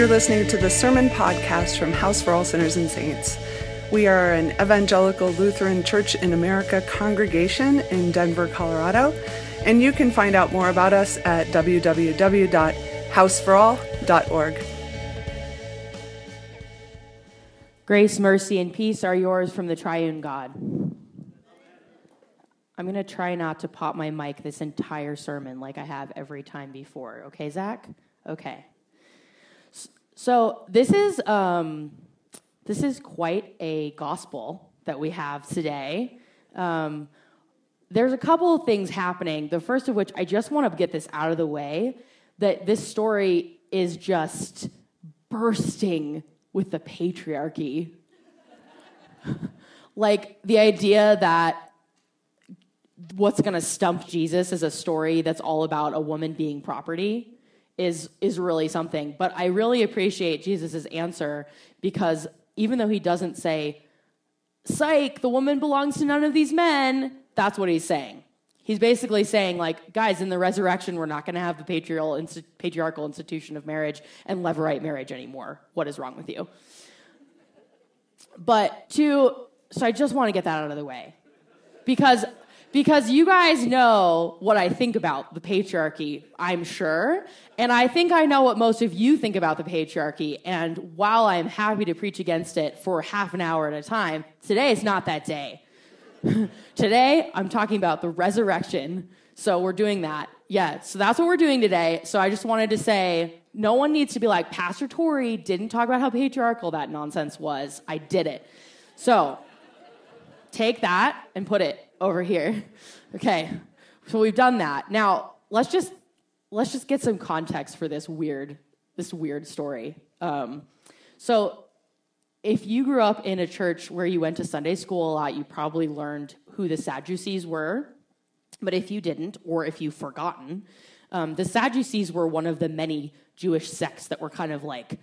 You're listening to the Sermon Podcast from House for All Sinners and Saints. We are an evangelical Lutheran Church in America congregation in Denver, Colorado, and you can find out more about us at www.houseforall.org. Grace, mercy, and peace are yours from the triune God. I'm going to try not to pop my mic this entire sermon like I have every time before. Okay, Zach? Okay. So this is um, this is quite a gospel that we have today. Um, there's a couple of things happening. The first of which I just want to get this out of the way that this story is just bursting with the patriarchy. like the idea that what's going to stump Jesus is a story that's all about a woman being property is is really something. But I really appreciate Jesus' answer because even though he doesn't say, psych, the woman belongs to none of these men, that's what he's saying. He's basically saying, like, guys, in the resurrection, we're not going to have the patriarchal, institution of marriage and levirate marriage anymore. What is wrong with you? But to, so I just want to get that out of the way. Because because you guys know what I think about the patriarchy, I'm sure. And I think I know what most of you think about the patriarchy. And while I'm happy to preach against it for half an hour at a time, today is not that day. today, I'm talking about the resurrection. So we're doing that. Yeah, so that's what we're doing today. So I just wanted to say no one needs to be like, Pastor Tori didn't talk about how patriarchal that nonsense was. I did it. So take that and put it over here. Okay, so we've done that. Now let's just let's just get some context for this weird this weird story. Um, so if you grew up in a church where you went to Sunday school a lot, you probably learned who the Sadducees were. But if you didn't, or if you've forgotten, um, the Sadducees were one of the many Jewish sects that were kind of like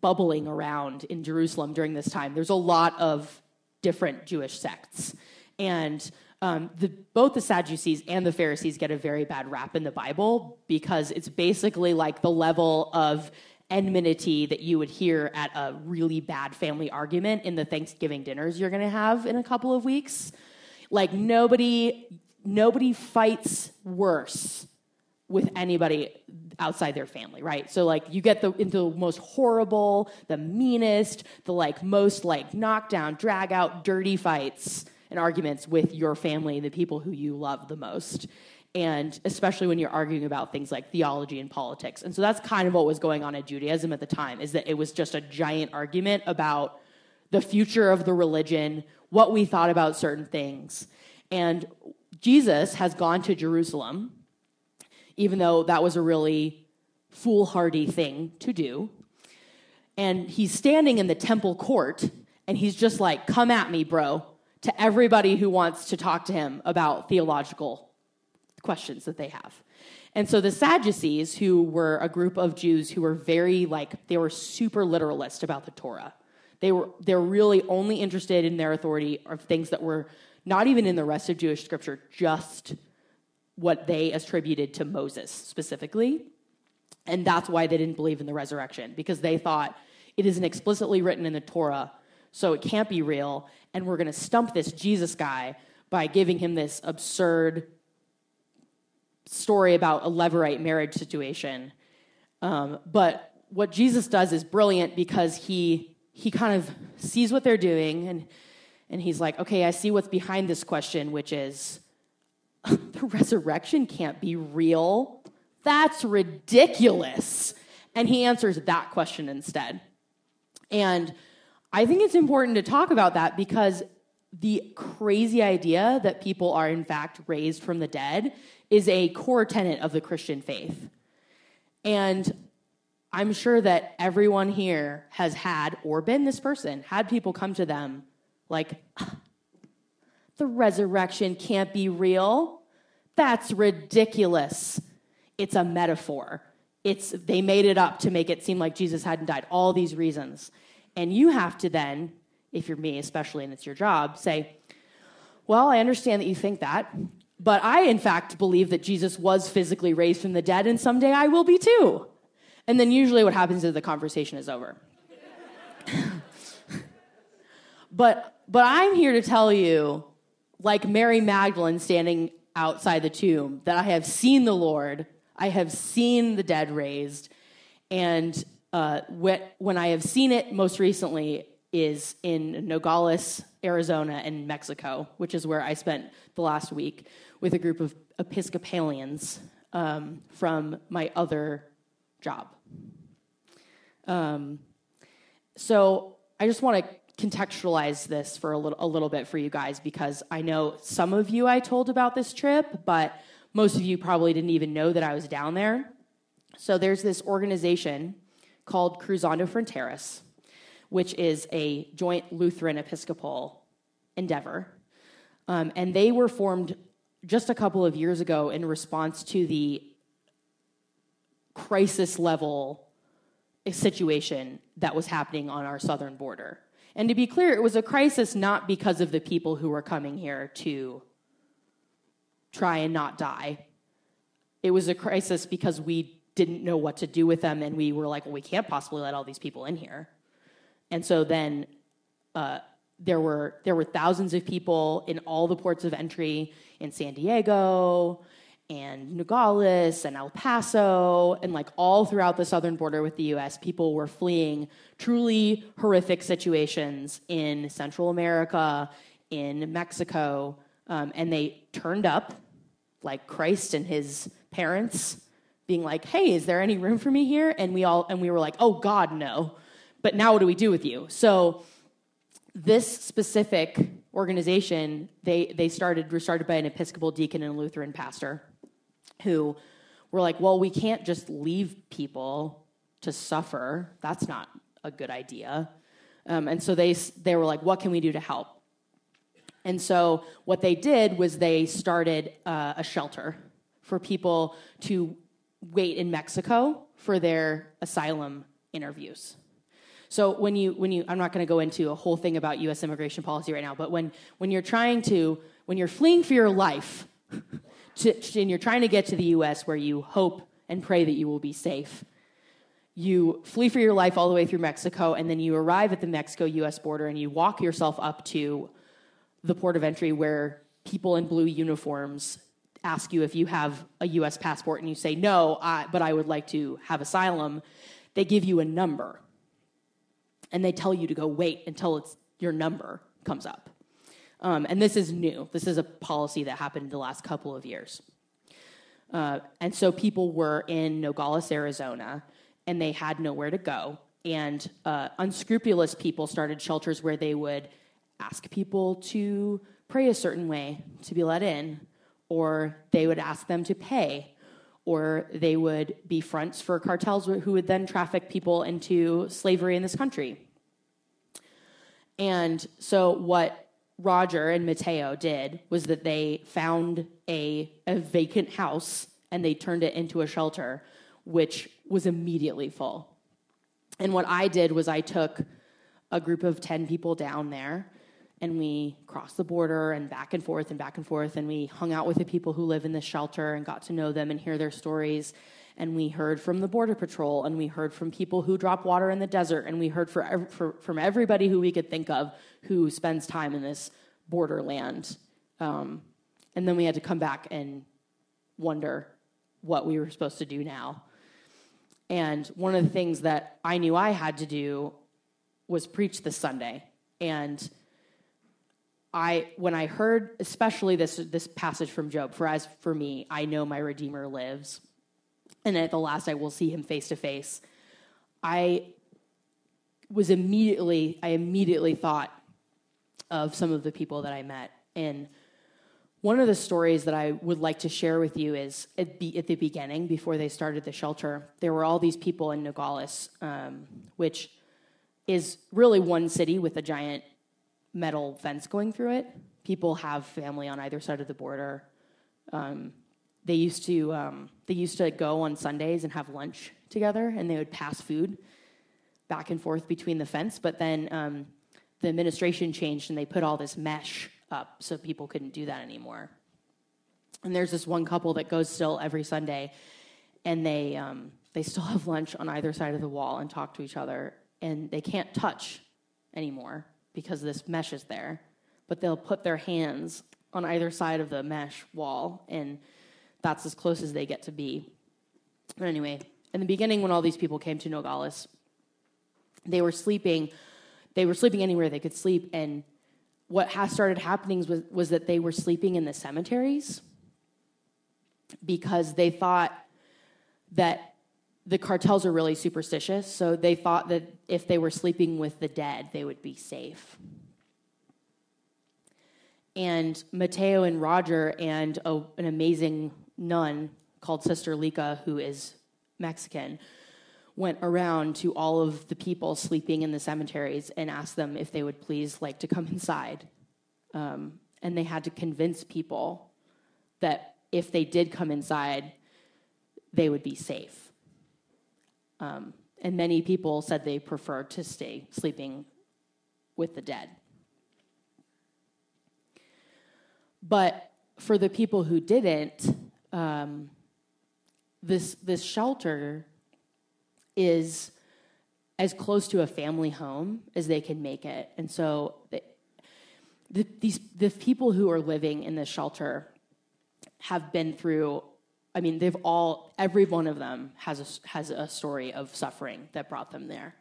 bubbling around in Jerusalem during this time. There's a lot of different Jewish sects. And um, the, both the Sadducees and the Pharisees get a very bad rap in the Bible because it's basically like the level of enmity that you would hear at a really bad family argument in the Thanksgiving dinners you're going to have in a couple of weeks. Like nobody nobody fights worse with anybody outside their family, right? So like you get the into the most horrible, the meanest, the like most like knockdown, drag out, dirty fights and arguments with your family the people who you love the most. And especially when you're arguing about things like theology and politics. And so that's kind of what was going on in Judaism at the time, is that it was just a giant argument about the future of the religion, what we thought about certain things. And Jesus has gone to Jerusalem, even though that was a really foolhardy thing to do. And he's standing in the temple court, and he's just like, Come at me, bro to everybody who wants to talk to him about theological questions that they have. And so the Sadducees, who were a group of Jews who were very like they were super literalist about the Torah. They were they're really only interested in their authority of things that were not even in the rest of Jewish scripture, just what they attributed to Moses specifically. And that's why they didn't believe in the resurrection, because they thought it isn't explicitly written in the Torah, so it can't be real and we're going to stump this Jesus guy by giving him this absurd story about a levirate marriage situation. Um, but what Jesus does is brilliant because he he kind of sees what they're doing and and he's like, okay, I see what's behind this question, which is the resurrection can't be real. That's ridiculous. And he answers that question instead. And I think it's important to talk about that because the crazy idea that people are in fact raised from the dead is a core tenet of the Christian faith. And I'm sure that everyone here has had or been this person, had people come to them like, the resurrection can't be real. That's ridiculous. It's a metaphor. It's they made it up to make it seem like Jesus hadn't died. All these reasons. And you have to then, if you're me especially and it's your job, say, well, I understand that you think that, but I, in fact, believe that Jesus was physically raised from the dead, and someday I will be too. And then usually what happens is the conversation is over. but but I'm here to tell you, like Mary Magdalene standing outside the tomb, that I have seen the Lord, I have seen the dead raised, and uh, when I have seen it most recently is in Nogales, Arizona, and Mexico, which is where I spent the last week with a group of Episcopalians um, from my other job. Um, so I just want to contextualize this for a little, a little bit for you guys because I know some of you I told about this trip, but most of you probably didn't even know that I was down there. So there's this organization called Cruzando Fronteras, which is a joint Lutheran Episcopal endeavor. Um, and they were formed just a couple of years ago in response to the crisis level situation that was happening on our southern border. And to be clear, it was a crisis not because of the people who were coming here to try and not die. It was a crisis because we didn't know what to do with them, and we were like, well, we can't possibly let all these people in here. And so then uh, there were there were thousands of people in all the ports of entry in San Diego and Nogales and El Paso and like all throughout the southern border with the US, people were fleeing truly horrific situations in Central America, in Mexico, um, and they turned up like Christ and his parents being like, "Hey, is there any room for me here?" And we all and we were like, "Oh God, no." But now what do we do with you? So this specific organization, they they started were started by an Episcopal deacon and a Lutheran pastor who were like, "Well, we can't just leave people to suffer. That's not a good idea." Um, and so they they were like, "What can we do to help?" And so what they did was they started uh, a shelter for people to wait in Mexico for their asylum interviews. So when you when you I'm not going to go into a whole thing about US immigration policy right now, but when when you're trying to when you're fleeing for your life to, and you're trying to get to the US where you hope and pray that you will be safe, you flee for your life all the way through Mexico and then you arrive at the Mexico US border and you walk yourself up to the port of entry where people in blue uniforms ask you if you have a US passport and you say, no, I, but I would like to have asylum, they give you a number. And they tell you to go wait until it's, your number comes up. Um, and this is new. This is a policy that happened the last couple of years. Uh, and so people were in Nogales, Arizona, and they had nowhere to go. And uh, unscrupulous people started shelters where they would ask people to pray a certain way to be let in or they would ask them to pay, or they would be fronts for cartels who would then traffic people into slavery in this country. And so, what Roger and Mateo did was that they found a, a vacant house and they turned it into a shelter, which was immediately full. And what I did was I took a group of 10 people down there and we crossed the border and back and forth and back and forth and we hung out with the people who live in the shelter and got to know them and hear their stories. And we heard from the border patrol and we heard from people who drop water in the desert and we heard for, for, from everybody who we could think of who spends time in this borderland. Um, and then we had to come back and wonder what we were supposed to do now. And one of the things that i knew i had to do was preach this sunday. And I when I heard especially this this passage from Job, for as for me, I know my Redeemer lives, and at the last I will see him face to face. I was immediately I immediately thought of some of the people that I met, and one of the stories that I would like to share with you is at, the, at the beginning, before they started the shelter, there were all these people in Nogales, um, which is really one city with a giant metal fence going through it. People have family on either side of the border. Um, they used to um, they used to go on Sundays and have lunch together, and they would pass food back and forth between the fence. But then um, the administration changed, and they put all this mesh up so people couldn't do that anymore. And there's this one couple that goes still every Sunday, and they um, they still have lunch on either side of the wall and talk to each other, and they can't touch anymore because this mesh is there. But they'll put their hands on either side of the mesh wall, and that's as close as they get to be. But anyway, in the beginning, when all these people came to Nogales, they were sleeping. They were sleeping anywhere they could sleep, and what has started happening was, was that they were sleeping in the cemeteries because they thought that the cartels are really superstitious, so they thought that if they were sleeping with the dead, they would be safe. And Mateo and Roger and a, an amazing nun called Sister Lika, who is Mexican, went around to all of the people sleeping in the cemeteries and asked them if they would please like to come inside. Um, and they had to convince people that if they did come inside, they would be safe. Um, and many people said they preferred to stay sleeping with the dead. But for the people who didn't, um, this this shelter is as close to a family home as they can make it, and so the, the, these the people who are living in this shelter have been through I mean, they've all, every one of them has a, has a story of suffering that brought them there.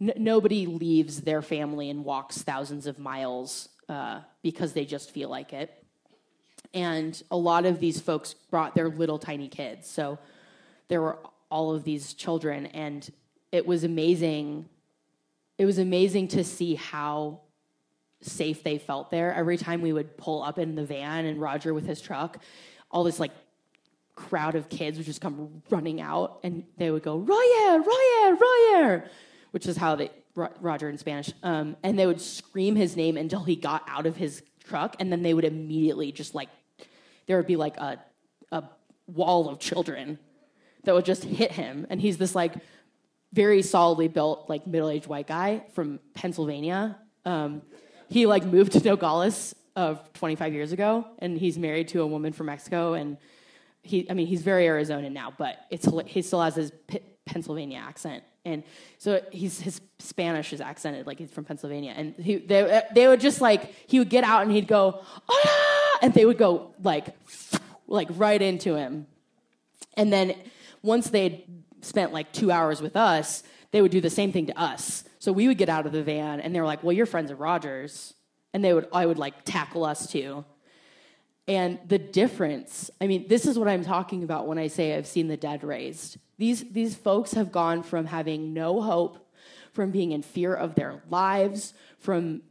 N- nobody leaves their family and walks thousands of miles uh, because they just feel like it. And a lot of these folks brought their little tiny kids. So there were all of these children, and it was amazing. It was amazing to see how safe they felt there. Every time we would pull up in the van and Roger with his truck, all this like crowd of kids would just come running out and they would go, Royer, Royer, Royer, which is how they, Roger in Spanish, um, and they would scream his name until he got out of his truck, and then they would immediately just like, there would be like a, a wall of children that would just hit him. And he's this like very solidly built, like middle aged white guy from Pennsylvania. Um, he like moved to Nogales of uh, 25 years ago, and he's married to a woman from Mexico, and he, I mean, he's very Arizona now, but it's he still has his P- Pennsylvania accent, and so he's his Spanish is accented like he's from Pennsylvania, and he, they they would just like he would get out and he'd go ah, and they would go like like right into him, and then once they'd spent like two hours with us, they would do the same thing to us. So we would get out of the van, and they were like, "Well, you're friends of Rogers," and they would I would like tackle us too and the difference, I mean, this is what I'm talking about when I say I've seen the dead raised. These, these folks have gone from having no hope, from being in fear of their lives, from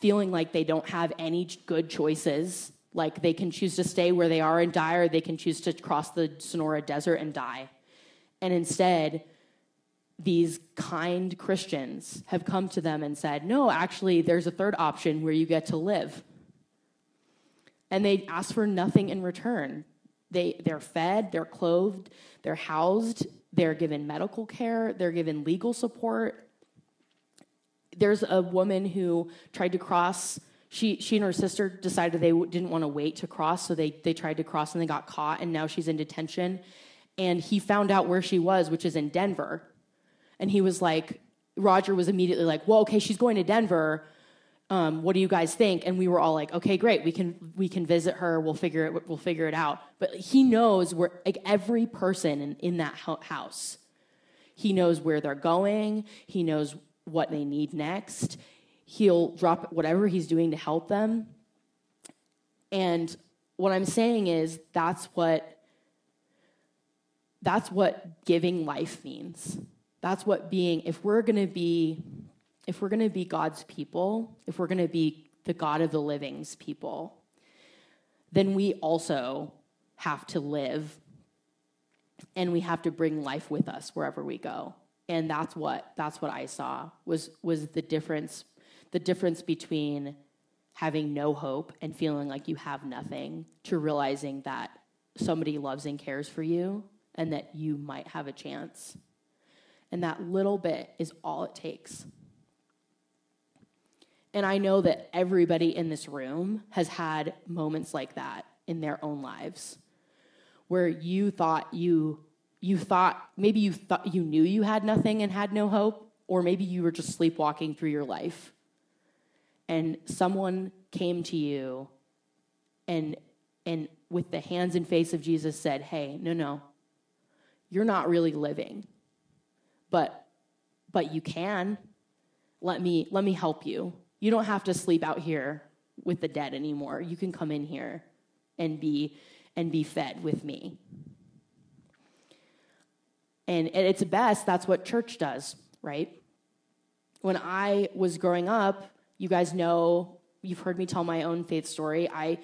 feeling like they don't have any good choices, like they can choose to stay where they are and die, or they can choose to cross the Sonora Desert and die. And instead, these kind Christians have come to them and said, No, actually, there's a third option where you get to live and they ask for nothing in return. They, they're fed, they're clothed, they're housed, they're given medical care, they're given legal support. There's a woman who tried to cross. She, she and her sister decided they didn't want to wait to cross, so they, they tried to cross and they got caught, and now she's in detention. And he found out where she was, which is in Denver. And he was like, Roger was immediately like, well, okay, she's going to Denver um, what do you guys think? And we were all like, okay, great, we can we can visit her. We'll figure it we'll figure it out. But he knows where like every person in, in that house, he knows where they're going. He knows what they need next. He'll drop whatever he's doing to help them. And what I'm saying is that's what that's what giving life means. That's what being if we're going to be if we're going to be God's people, if we're going to be the God of the living's people, then we also have to live and we have to bring life with us wherever we go. And that's what that's what I saw was was the difference the difference between having no hope and feeling like you have nothing to realizing that somebody loves and cares for you and that you might have a chance. And that little bit is all it takes. And I know that everybody in this room has had moments like that in their own lives where you thought you you thought maybe you thought you knew you had nothing and had no hope, or maybe you were just sleepwalking through your life. And someone came to you and and with the hands and face of Jesus said, "Hey, no, no. You're not really living. But but you can. Let me let me help you. You don't have to sleep out here with the dead anymore. You can come in here and be and be fed with me." And at its best, that's what church does, right? When I was growing up, you guys know, you've heard me tell my own faith story. I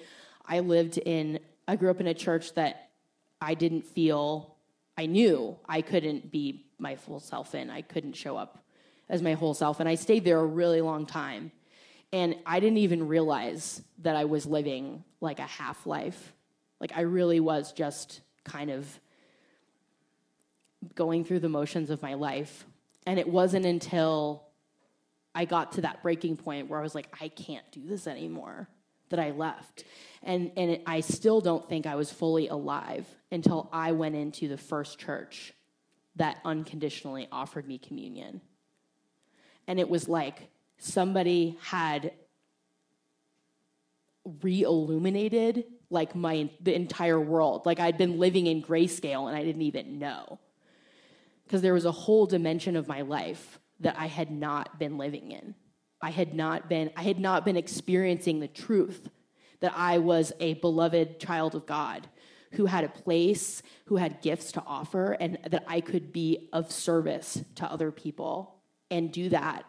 I lived in I grew up in a church that I didn't feel I knew I couldn't be my full self in. I couldn't show up as my whole self and I stayed there a really long time. And I didn't even realize that I was living like a half life. Like I really was just kind of going through the motions of my life. And it wasn't until I got to that breaking point where I was like, I can't do this anymore that I left. And, and it, I still don't think I was fully alive until I went into the first church that unconditionally offered me communion. And it was like somebody had re-illuminated like my the entire world like i'd been living in grayscale and i didn't even know because there was a whole dimension of my life that I had not been living in. I had not been I had not been experiencing the truth that I was a beloved child of God who had a place, who had gifts to offer and that I could be of service to other people and do that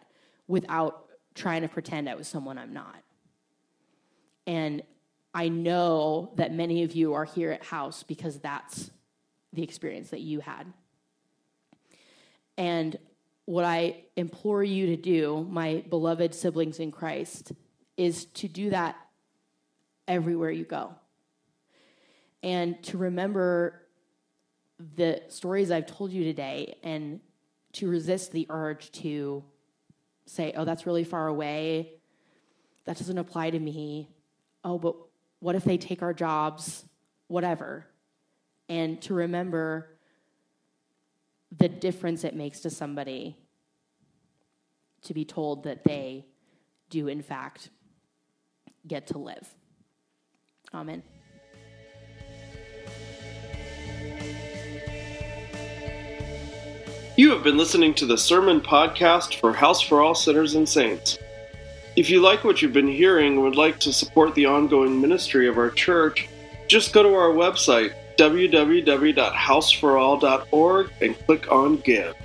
without trying to pretend I was someone I'm not. And I know that many of you are here at house because that's the experience that you had. And what I implore you to do, my beloved siblings in Christ, is to do that everywhere you go. And to remember the stories I've told you today and to resist the urge to say, oh, that's really far away. That doesn't apply to me. Oh, but what if they take our jobs? Whatever. And to remember the difference it makes to somebody to be told that they do, in fact, get to live. Amen. You have been listening to the Sermon Podcast for House for All Sinners and Saints. If you like what you've been hearing and would like to support the ongoing ministry of our church, just go to our website, www.houseforall.org and click on Give.